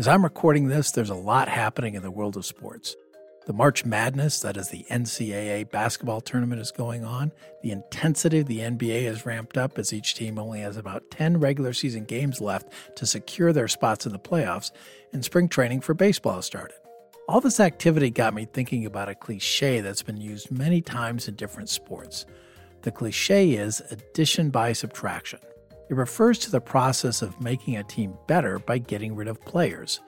As I'm recording this, there's a lot happening in the world of sports. The March Madness, that is the NCAA basketball tournament, is going on. The intensity of the NBA has ramped up as each team only has about 10 regular season games left to secure their spots in the playoffs, and spring training for baseball has started. All this activity got me thinking about a cliche that's been used many times in different sports. The cliche is addition by subtraction. It refers to the process of making a team better by getting rid of players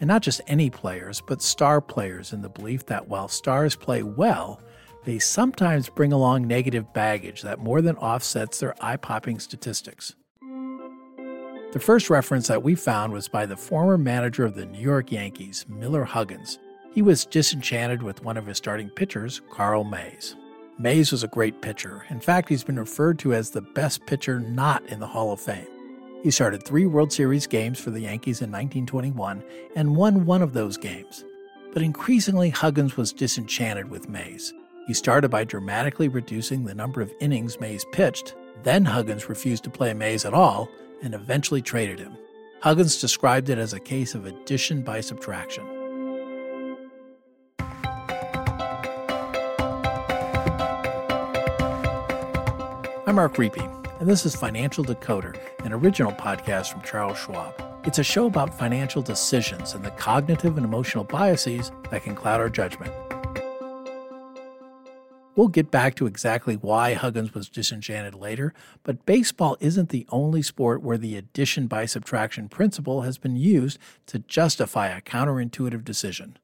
and not just any players, but star players in the belief that while stars play well, they sometimes bring along negative baggage that more than offsets their eye popping statistics. The first reference that we found was by the former manager of the New York Yankees, Miller Huggins. He was disenchanted with one of his starting pitchers, Carl Mays. Mays was a great pitcher. In fact, he's been referred to as the best pitcher not in the Hall of Fame. He started three World Series games for the Yankees in 1921 and won one of those games. But increasingly, Huggins was disenchanted with Mays. He started by dramatically reducing the number of innings Mays pitched. Then Huggins refused to play Mays at all and eventually traded him. Huggins described it as a case of addition by subtraction. I'm Mark Riepe and this is Financial Decoder, an original podcast from Charles Schwab. It's a show about financial decisions and the cognitive and emotional biases that can cloud our judgment. We'll get back to exactly why Huggins was disenchanted later, but baseball isn't the only sport where the addition by subtraction principle has been used to justify a counterintuitive decision.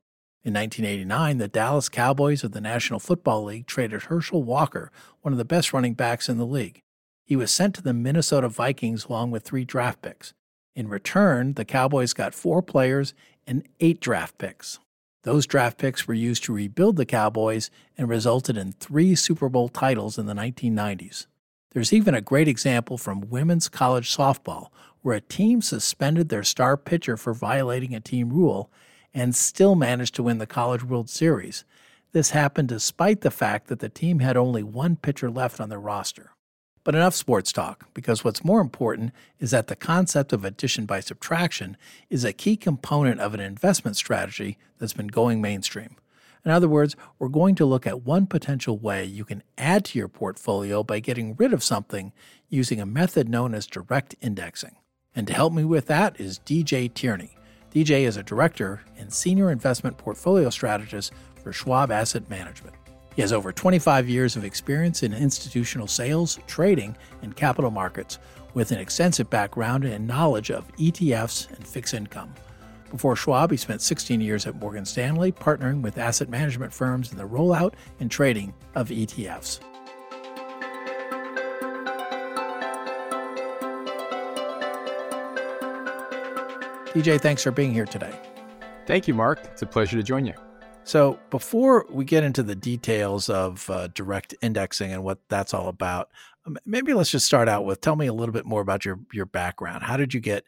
In 1989, the Dallas Cowboys of the National Football League traded Herschel Walker, one of the best running backs in the league. He was sent to the Minnesota Vikings along with three draft picks. In return, the Cowboys got four players and eight draft picks. Those draft picks were used to rebuild the Cowboys and resulted in three Super Bowl titles in the 1990s. There's even a great example from women's college softball, where a team suspended their star pitcher for violating a team rule and still managed to win the College World Series. This happened despite the fact that the team had only one pitcher left on their roster. But enough sports talk, because what's more important is that the concept of addition by subtraction is a key component of an investment strategy that's been going mainstream. In other words, we're going to look at one potential way you can add to your portfolio by getting rid of something using a method known as direct indexing. And to help me with that is DJ Tierney. DJ is a director and senior investment portfolio strategist for Schwab Asset Management. He has over 25 years of experience in institutional sales, trading, and capital markets, with an extensive background and knowledge of ETFs and fixed income. Before Schwab, he spent 16 years at Morgan Stanley, partnering with asset management firms in the rollout and trading of ETFs. DJ, thanks for being here today. Thank you, Mark. It's a pleasure to join you. So, before we get into the details of uh, direct indexing and what that's all about, um, maybe let's just start out with tell me a little bit more about your your background. How did you get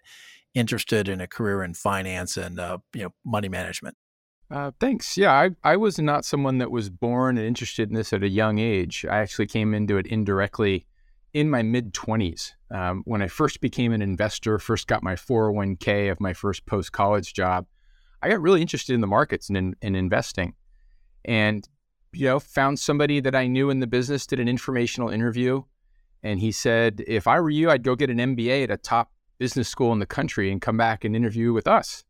interested in a career in finance and uh, you know money management? Uh, thanks. Yeah, I, I was not someone that was born and interested in this at a young age. I actually came into it indirectly in my mid 20s. Um, when I first became an investor, first got my 401k of my first post college job, I got really interested in the markets and in, in investing. And, you know, found somebody that I knew in the business, did an informational interview. And he said, if I were you, I'd go get an MBA at a top business school in the country and come back and interview with us.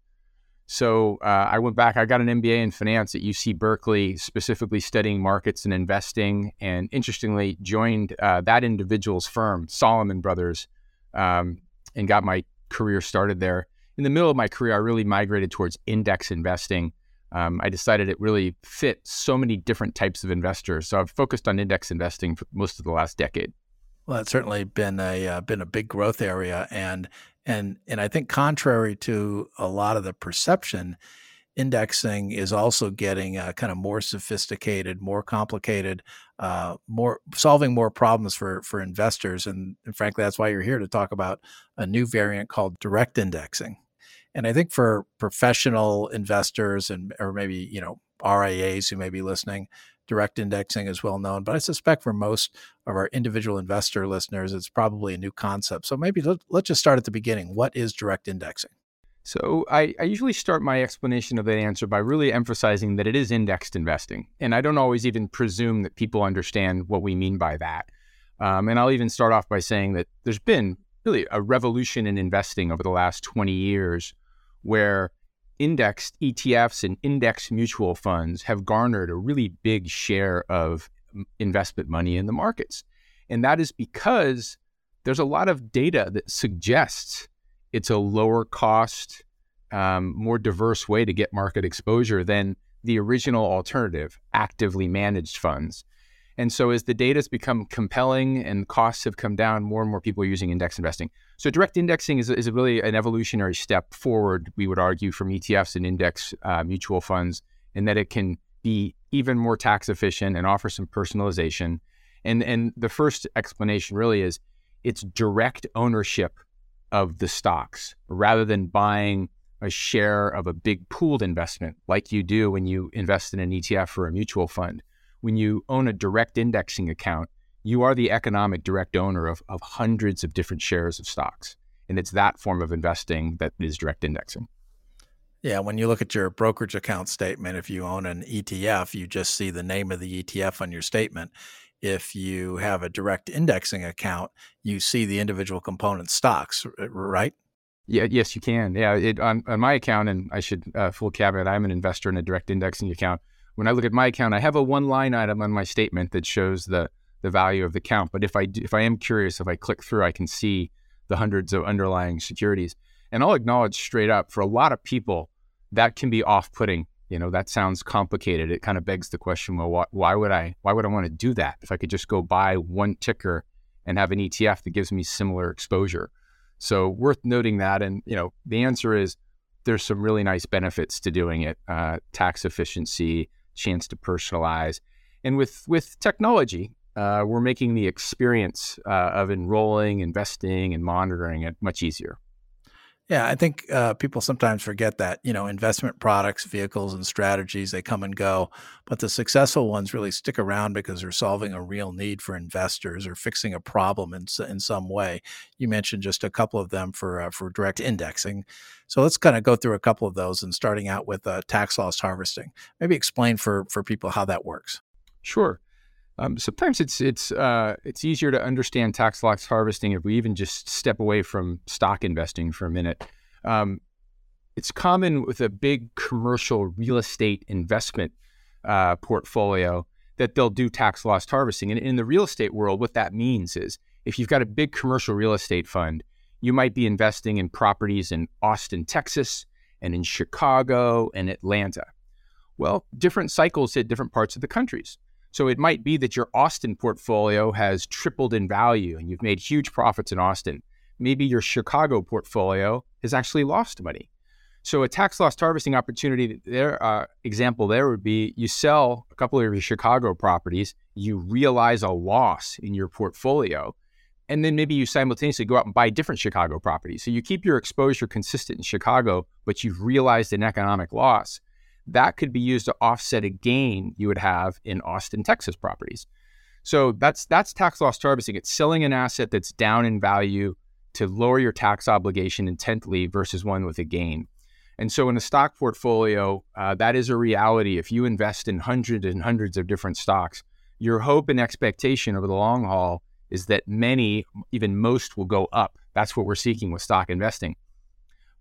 So uh, I went back, I got an MBA in finance at UC Berkeley, specifically studying markets and investing. And interestingly, joined uh, that individual's firm, Salomon Brothers, um, and got my career started there in the middle of my career, I really migrated towards index investing. Um, I decided it really fit so many different types of investors. So I've focused on index investing for most of the last decade. Well, that's certainly been a uh, been a big growth area, and and and I think contrary to a lot of the perception, indexing is also getting uh, kind of more sophisticated, more complicated, uh, more solving more problems for for investors, and, and frankly, that's why you're here to talk about a new variant called direct indexing. And I think for professional investors and or maybe, you know, RIAs who may be listening, direct indexing is well known, but I suspect for most of our individual investor listeners, it's probably a new concept. So maybe let, us just start at the beginning. What is direct indexing? So I, I, usually start my explanation of that answer by really emphasizing that it is indexed investing. And I don't always even presume that people understand what we mean by that. Um, and I'll even start off by saying that there's been really a revolution in investing over the last 20 years where indexed ETFs and index mutual funds have garnered a really big share of investment money in the markets. And that is because there's a lot of data that suggests it's a lower cost, um, more diverse way to get market exposure than the original alternative, actively managed funds. And so, as the data has become compelling and costs have come down, more and more people are using index investing. So, direct indexing is, is really an evolutionary step forward, we would argue, from ETFs and index uh, mutual funds, in that it can be even more tax efficient and offer some personalization. And, and the first explanation really is it's direct ownership of the stocks rather than buying a share of a big pooled investment like you do when you invest in an ETF or a mutual fund. When you own a direct indexing account, you are the economic direct owner of, of hundreds of different shares of stocks. And it's that form of investing that is direct indexing. Yeah, when you look at your brokerage account statement, if you own an ETF, you just see the name of the ETF on your statement if you have a direct indexing account, you see the individual component stocks, right? Yeah, yes, you can. Yeah, it, on, on my account, and I should uh, full caveat, I'm an investor in a direct indexing account. When I look at my account, I have a one line item on my statement that shows the the value of the account. But if I do, if I am curious, if I click through, I can see the hundreds of underlying securities. And I'll acknowledge straight up, for a lot of people, that can be off putting you know that sounds complicated it kind of begs the question well why, why would i why would i want to do that if i could just go buy one ticker and have an etf that gives me similar exposure so worth noting that and you know the answer is there's some really nice benefits to doing it uh, tax efficiency chance to personalize. And with with technology uh, we're making the experience uh, of enrolling investing and monitoring it much easier yeah, I think uh, people sometimes forget that you know investment products, vehicles, and strategies they come and go, but the successful ones really stick around because they're solving a real need for investors or fixing a problem in in some way. You mentioned just a couple of them for uh, for direct indexing, so let's kind of go through a couple of those and starting out with uh, tax loss harvesting. Maybe explain for for people how that works. Sure. Um, sometimes it's it's uh, it's easier to understand tax loss harvesting if we even just step away from stock investing for a minute. Um, it's common with a big commercial real estate investment uh, portfolio that they'll do tax loss harvesting. And in the real estate world, what that means is if you've got a big commercial real estate fund, you might be investing in properties in Austin, Texas, and in Chicago and Atlanta. Well, different cycles hit different parts of the countries. So it might be that your Austin portfolio has tripled in value and you've made huge profits in Austin. Maybe your Chicago portfolio has actually lost money. So a tax loss harvesting opportunity there uh, example there would be you sell a couple of your Chicago properties, you realize a loss in your portfolio, and then maybe you simultaneously go out and buy different Chicago properties. So you keep your exposure consistent in Chicago, but you've realized an economic loss that could be used to offset a gain you would have in Austin, Texas properties. So that's that's tax loss harvesting. It's selling an asset that's down in value to lower your tax obligation intently versus one with a gain. And so in a stock portfolio, uh, that is a reality. If you invest in hundreds and hundreds of different stocks, your hope and expectation over the long haul is that many, even most, will go up. That's what we're seeking with stock investing.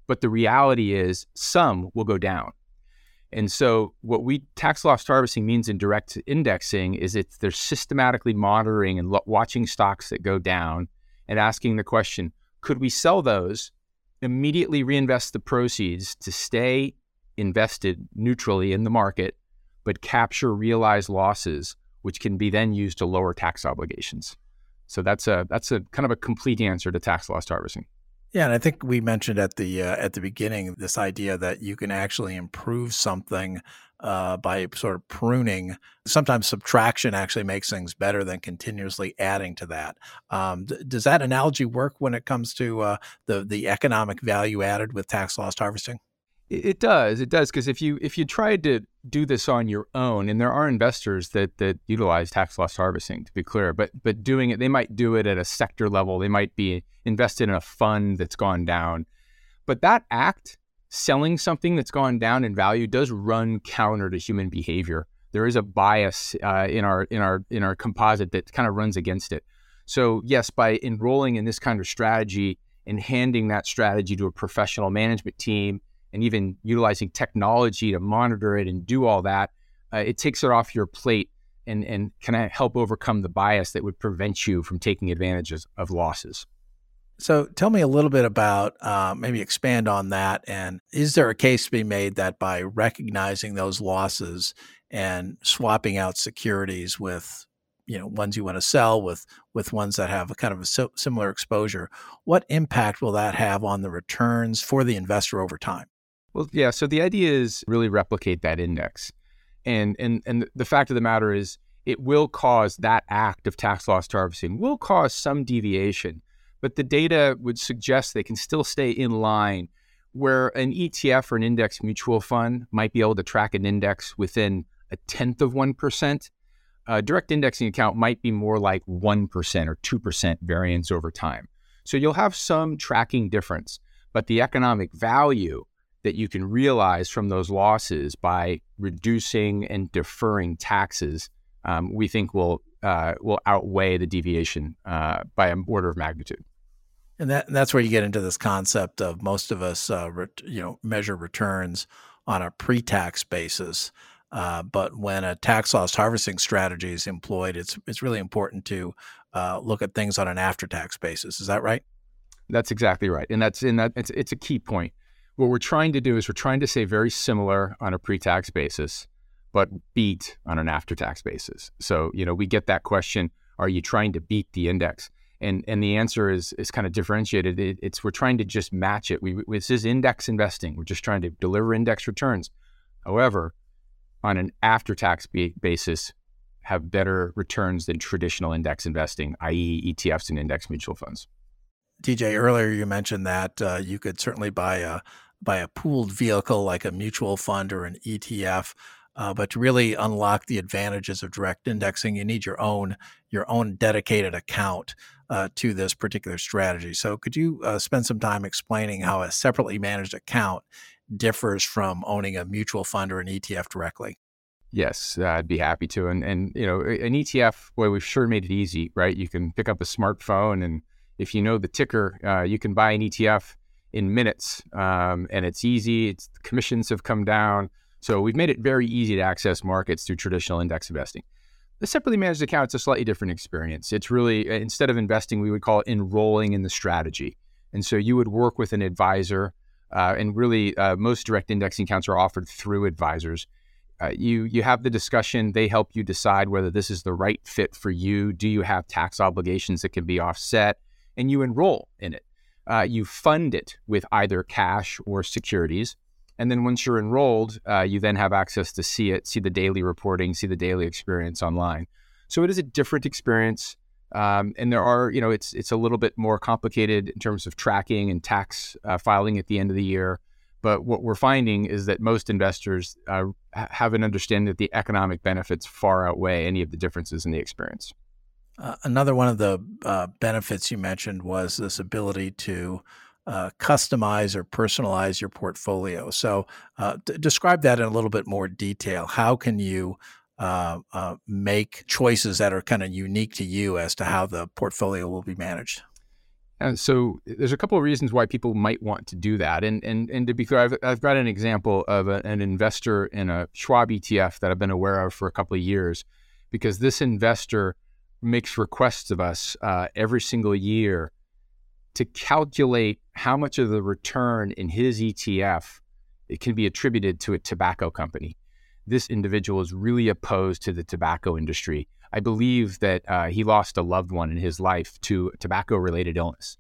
But the reality is some will go down. And so, what we tax loss harvesting means in direct indexing is it's they're systematically monitoring and lo- watching stocks that go down and asking the question: Could we sell those, immediately reinvest the proceeds to stay invested neutrally in the market, but capture realized losses, which can be then used to lower tax obligations? So that's a that's a kind of a complete answer to tax loss harvesting. Yeah, and I think we mentioned at the uh, at the beginning this idea that you can actually improve something uh, by sort of pruning. Sometimes subtraction actually makes things better than continuously adding to that. Um, th- does that analogy work when it comes to uh, the the economic value added with tax loss harvesting? It does. It does because if you if you tried to do this on your own, and there are investors that that utilize tax loss harvesting, to be clear, but but doing it, they might do it at a sector level. They might be invested in a fund that's gone down, but that act selling something that's gone down in value does run counter to human behavior. There is a bias uh, in our in our in our composite that kind of runs against it. So yes, by enrolling in this kind of strategy and handing that strategy to a professional management team, and even utilizing technology to monitor it and do all that, uh, it takes it off your plate and and can help overcome the bias that would prevent you from taking advantages of losses. So tell me a little bit about uh, maybe expand on that. And is there a case to be made that by recognizing those losses and swapping out securities with you know ones you want to sell with with ones that have a kind of a so, similar exposure what impact will that have on the returns for the investor over time well yeah so the idea is really replicate that index and and and the fact of the matter is it will cause that act of tax loss harvesting will cause some deviation but the data would suggest they can still stay in line where an ETF or an index mutual fund might be able to track an index within a tenth of 1%. A direct indexing account might be more like 1% or 2% variance over time. So you'll have some tracking difference, but the economic value that you can realize from those losses by reducing and deferring taxes, um, we think will uh, will outweigh the deviation uh, by an order of magnitude. And that that's where you get into this concept of most of us, uh, you know, measure returns on a pre-tax basis. Uh, but when a tax loss harvesting strategy is employed, it's it's really important to uh, look at things on an after-tax basis. Is that right? That's exactly right, and that's in that it's it's a key point. What we're trying to do is we're trying to say very similar on a pre-tax basis, but beat on an after-tax basis. So you know we get that question: Are you trying to beat the index? And and the answer is is kind of differentiated. It, it's we're trying to just match it. We this is index investing. We're just trying to deliver index returns. However, on an after tax basis have better returns than traditional index investing, i.e., ETFs and index mutual funds. DJ, earlier you mentioned that uh, you could certainly buy a buy a pooled vehicle like a mutual fund or an ETF, uh, but to really unlock the advantages of direct indexing, you need your own your own dedicated account uh, to this particular strategy. So, could you uh, spend some time explaining how a separately managed account differs from owning a mutual fund or an ETF directly? Yes, uh, I'd be happy to. And and you know, an ETF, boy, we've sure made it easy, right? You can pick up a smartphone, and if you know the ticker, uh, you can buy an ETF in minutes, um, and it's easy. It's commissions have come down, so we've made it very easy to access markets through traditional index investing. The separately managed account, it's a slightly different experience. It's really instead of investing, we would call it enrolling in the strategy, and so you would work with an advisor uh, and really, uh, most direct indexing accounts are offered through advisors. Uh, you you have the discussion. They help you decide whether this is the right fit for you. Do you have tax obligations that can be offset? And you enroll in it. Uh, you fund it with either cash or securities. And then once you're enrolled, uh, you then have access to see it, see the daily reporting, see the daily experience online. So it is a different experience. Um, and there are, you know, it's it's a little bit more complicated in terms of tracking and tax uh, filing at the end of the year. But what we're finding is that most investors uh, have an understanding that the economic benefits far outweigh any of the differences in the experience. Uh, another one of the uh, benefits you mentioned was this ability to uh, customize or personalize your portfolio. So, uh, d- describe that in a little bit more detail. How can you uh, make choices that are kind of unique to you as to how the portfolio will be managed. And so there's a couple of reasons why people might want to do that. And and and to be clear, I've, I've got an example of a, an investor in a Schwab ETF that I've been aware of for a couple of years, because this investor makes requests of us uh, every single year to calculate how much of the return in his ETF it can be attributed to a tobacco company this individual is really opposed to the tobacco industry. I believe that uh, he lost a loved one in his life to tobacco related illness.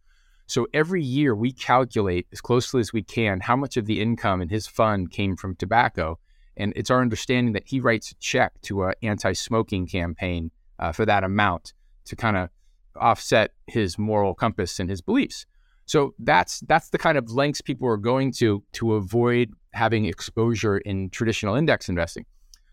So every year we calculate as closely as we can how much of the income in his fund came from tobacco. And it's our understanding that he writes a check to an anti smoking campaign uh, for that amount to kind of offset his moral compass and his beliefs. So that's that's the kind of lengths people are going to to avoid having exposure in traditional index investing.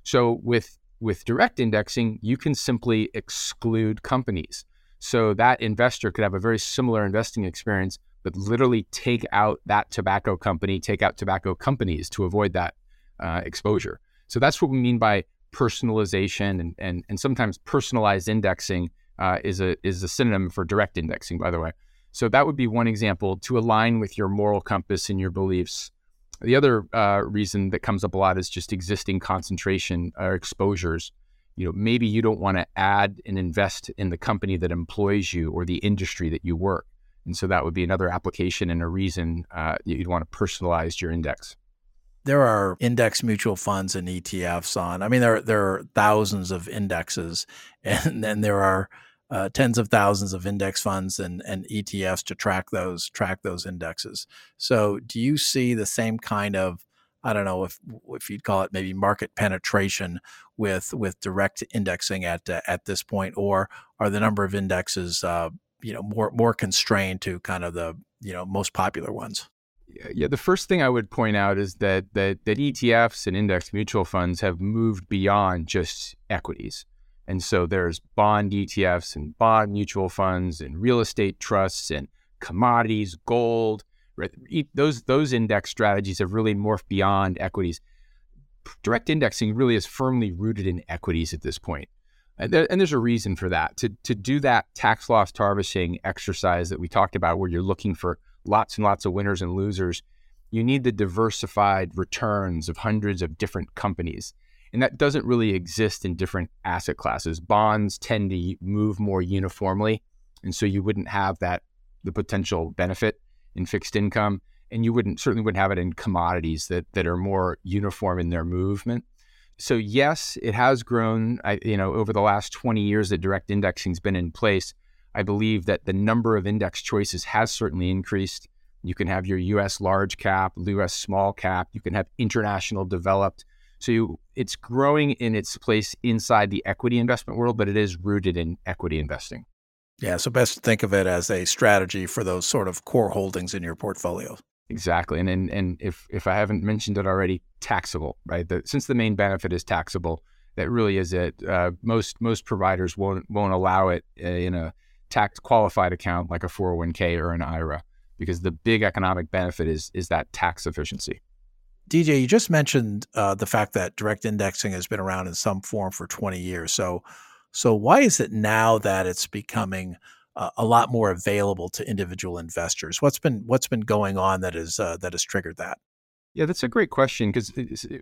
So with with direct indexing, you can simply exclude companies. So that investor could have a very similar investing experience, but literally take out that tobacco company, take out tobacco companies to avoid that uh, exposure. So that's what we mean by personalization and, and, and sometimes personalized indexing uh, is a is a synonym for direct indexing, by the way. So that would be one example to align with your moral compass and your beliefs. The other uh, reason that comes up a lot is just existing concentration or exposures. You know, maybe you don't want to add and invest in the company that employs you or the industry that you work, and so that would be another application and a reason uh, you'd want to personalize your index there are index mutual funds and ETFs on. I mean, there there are thousands of indexes, and then there are uh, tens of thousands of index funds and, and ETFs to track those track those indexes. So, do you see the same kind of I don't know if if you'd call it maybe market penetration with with direct indexing at uh, at this point, or are the number of indexes uh, you know more more constrained to kind of the you know most popular ones? Yeah, the first thing I would point out is that that that ETFs and index mutual funds have moved beyond just equities. And so there's bond ETFs and bond mutual funds and real estate trusts and commodities, gold. Right? Those those index strategies have really morphed beyond equities. Direct indexing really is firmly rooted in equities at this point. And, there, and there's a reason for that. To, to do that tax loss harvesting exercise that we talked about, where you're looking for lots and lots of winners and losers, you need the diversified returns of hundreds of different companies. And that doesn't really exist in different asset classes. Bonds tend to move more uniformly. And so you wouldn't have that, the potential benefit in fixed income. And you wouldn't certainly wouldn't have it in commodities that, that are more uniform in their movement. So yes, it has grown. You know, over the last 20 years that direct indexing has been in place, I believe that the number of index choices has certainly increased. You can have your US large cap, US small cap, you can have international developed. So you, it's growing in its place inside the equity investment world, but it is rooted in equity investing. Yeah, so best to think of it as a strategy for those sort of core holdings in your portfolio. Exactly, and and, and if if I haven't mentioned it already, taxable, right? The, since the main benefit is taxable, that really is it. Uh, most most providers won't won't allow it uh, in a tax qualified account like a 401k or an IRA because the big economic benefit is is that tax efficiency. DJ, you just mentioned uh, the fact that direct indexing has been around in some form for 20 years. So, so why is it now that it's becoming uh, a lot more available to individual investors? What's been what's been going on that is uh, that has triggered that? Yeah, that's a great question because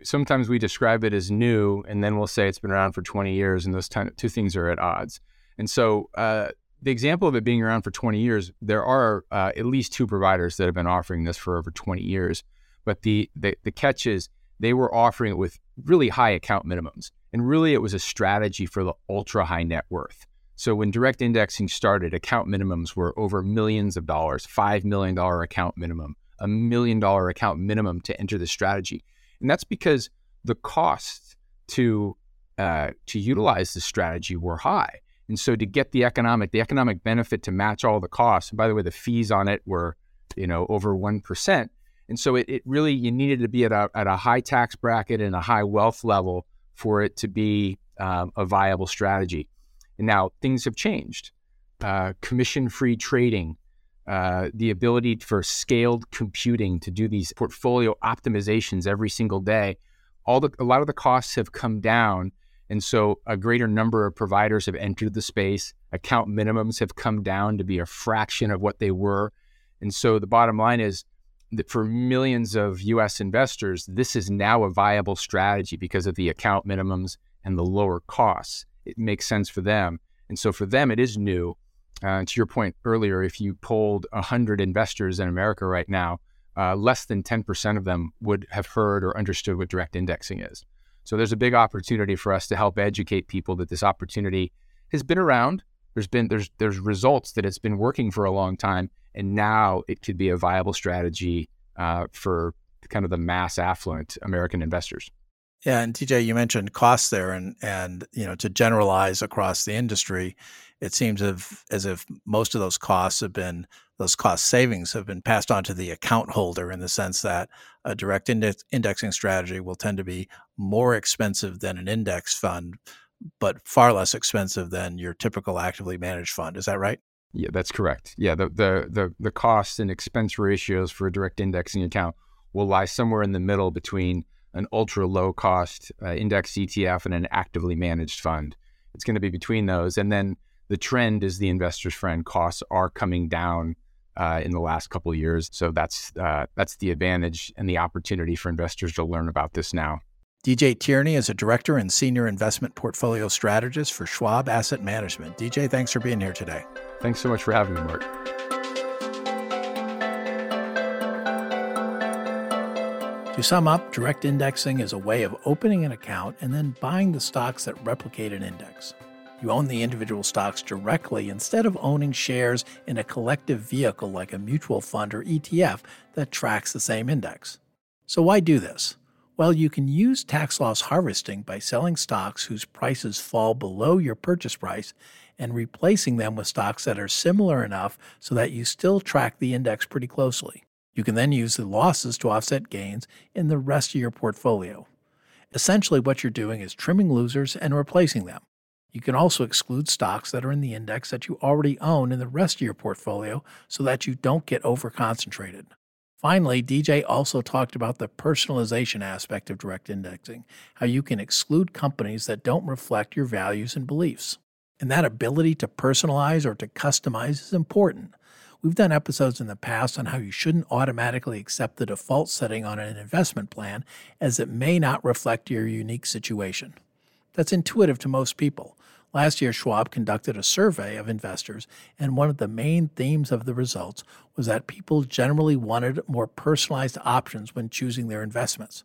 sometimes we describe it as new, and then we'll say it's been around for 20 years, and those two things are at odds. And so, uh, the example of it being around for 20 years, there are uh, at least two providers that have been offering this for over 20 years. But the, the, the catch is they were offering it with really high account minimums. And really, it was a strategy for the ultra high net worth. So when direct indexing started, account minimums were over millions of dollars, $5 million account minimum, a million dollar account minimum to enter the strategy. And that's because the costs to, uh, to utilize the strategy were high. And so to get the economic, the economic benefit to match all the costs, and by the way, the fees on it were, you know, over 1%. And so it, it really, you needed to be at a, at a high tax bracket and a high wealth level for it to be um, a viable strategy. And now things have changed. Uh, commission free trading, uh, the ability for scaled computing to do these portfolio optimizations every single day. All the, a lot of the costs have come down and so a greater number of providers have entered the space. Account minimums have come down to be a fraction of what they were. And so the bottom line is that for millions of US investors, this is now a viable strategy because of the account minimums and the lower costs. It makes sense for them. And so for them, it is new. Uh, to your point earlier, if you polled 100 investors in America right now, uh, less than 10% of them would have heard or understood what direct indexing is. So there's a big opportunity for us to help educate people that this opportunity has been around. There's been there's there's results that it's been working for a long time, and now it could be a viable strategy uh, for kind of the mass affluent American investors. Yeah, and DJ, you mentioned costs there, and and you know to generalize across the industry, it seems as, if, as if most of those costs have been those cost savings have been passed on to the account holder in the sense that a direct index, indexing strategy will tend to be more expensive than an index fund, but far less expensive than your typical actively managed fund. Is that right? Yeah, that's correct. Yeah, the the the, the cost and expense ratios for a direct indexing account will lie somewhere in the middle between an ultra low cost uh, index ETF and an actively managed fund. It's going to be between those, and then the trend is the investor's friend. Costs are coming down uh, in the last couple of years, so that's uh, that's the advantage and the opportunity for investors to learn about this now. DJ Tierney is a director and senior investment portfolio strategist for Schwab Asset Management. DJ, thanks for being here today. Thanks so much for having me, Mark. To sum up, direct indexing is a way of opening an account and then buying the stocks that replicate an index. You own the individual stocks directly instead of owning shares in a collective vehicle like a mutual fund or ETF that tracks the same index. So, why do this? Well, you can use tax loss harvesting by selling stocks whose prices fall below your purchase price and replacing them with stocks that are similar enough so that you still track the index pretty closely. You can then use the losses to offset gains in the rest of your portfolio. Essentially, what you're doing is trimming losers and replacing them. You can also exclude stocks that are in the index that you already own in the rest of your portfolio so that you don't get overconcentrated. Finally, DJ also talked about the personalization aspect of direct indexing, how you can exclude companies that don't reflect your values and beliefs. And that ability to personalize or to customize is important. We've done episodes in the past on how you shouldn't automatically accept the default setting on an investment plan as it may not reflect your unique situation. That's intuitive to most people. Last year, Schwab conducted a survey of investors, and one of the main themes of the results was that people generally wanted more personalized options when choosing their investments.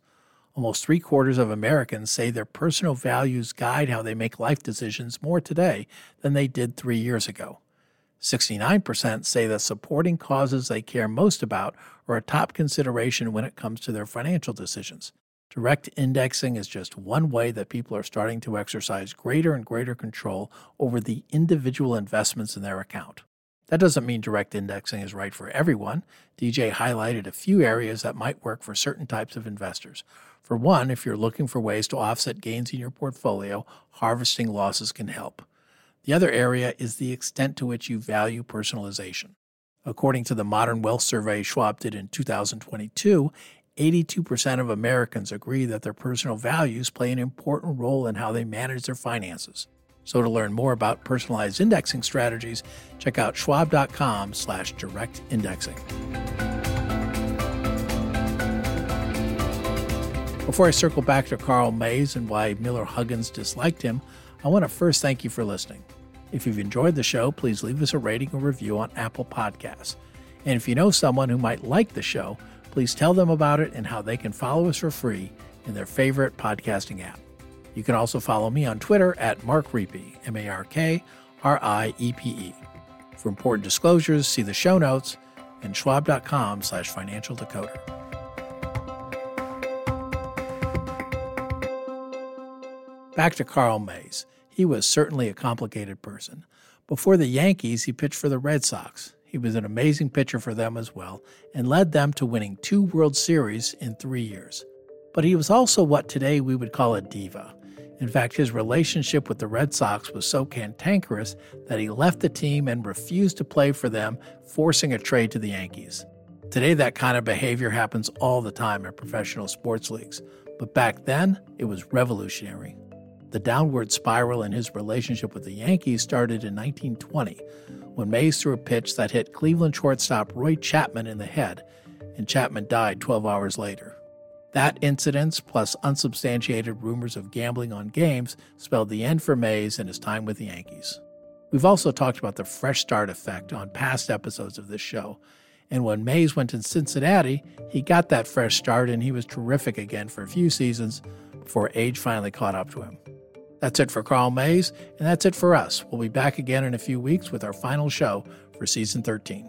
Almost three quarters of Americans say their personal values guide how they make life decisions more today than they did three years ago. 69% say that supporting causes they care most about are a top consideration when it comes to their financial decisions. Direct indexing is just one way that people are starting to exercise greater and greater control over the individual investments in their account. That doesn't mean direct indexing is right for everyone. DJ highlighted a few areas that might work for certain types of investors. For one, if you're looking for ways to offset gains in your portfolio, harvesting losses can help. The other area is the extent to which you value personalization. According to the Modern Wealth Survey Schwab did in 2022, 82% of Americans agree that their personal values play an important role in how they manage their finances. So to learn more about personalized indexing strategies, check out schwab.com slash direct indexing. Before I circle back to Carl Mays and why Miller Huggins disliked him, I want to first thank you for listening. If you've enjoyed the show, please leave us a rating or review on Apple Podcasts. And if you know someone who might like the show, please tell them about it and how they can follow us for free in their favorite podcasting app. You can also follow me on Twitter at Mark Riepe, M A R K R I E P E. For important disclosures, see the show notes and schwab.com slash financial decoder. Back to Carl Mays. He was certainly a complicated person. Before the Yankees, he pitched for the Red Sox. He was an amazing pitcher for them as well and led them to winning two World Series in three years. But he was also what today we would call a diva. In fact, his relationship with the Red Sox was so cantankerous that he left the team and refused to play for them, forcing a trade to the Yankees. Today, that kind of behavior happens all the time in professional sports leagues, but back then, it was revolutionary. The downward spiral in his relationship with the Yankees started in 1920 when Mays threw a pitch that hit Cleveland shortstop Ray Chapman in the head, and Chapman died 12 hours later. That incident, plus unsubstantiated rumors of gambling on games, spelled the end for Mays and his time with the Yankees. We've also talked about the fresh start effect on past episodes of this show. And when Mays went to Cincinnati, he got that fresh start and he was terrific again for a few seasons before age finally caught up to him. That's it for Carl Mays, and that's it for us. We'll be back again in a few weeks with our final show for season 13.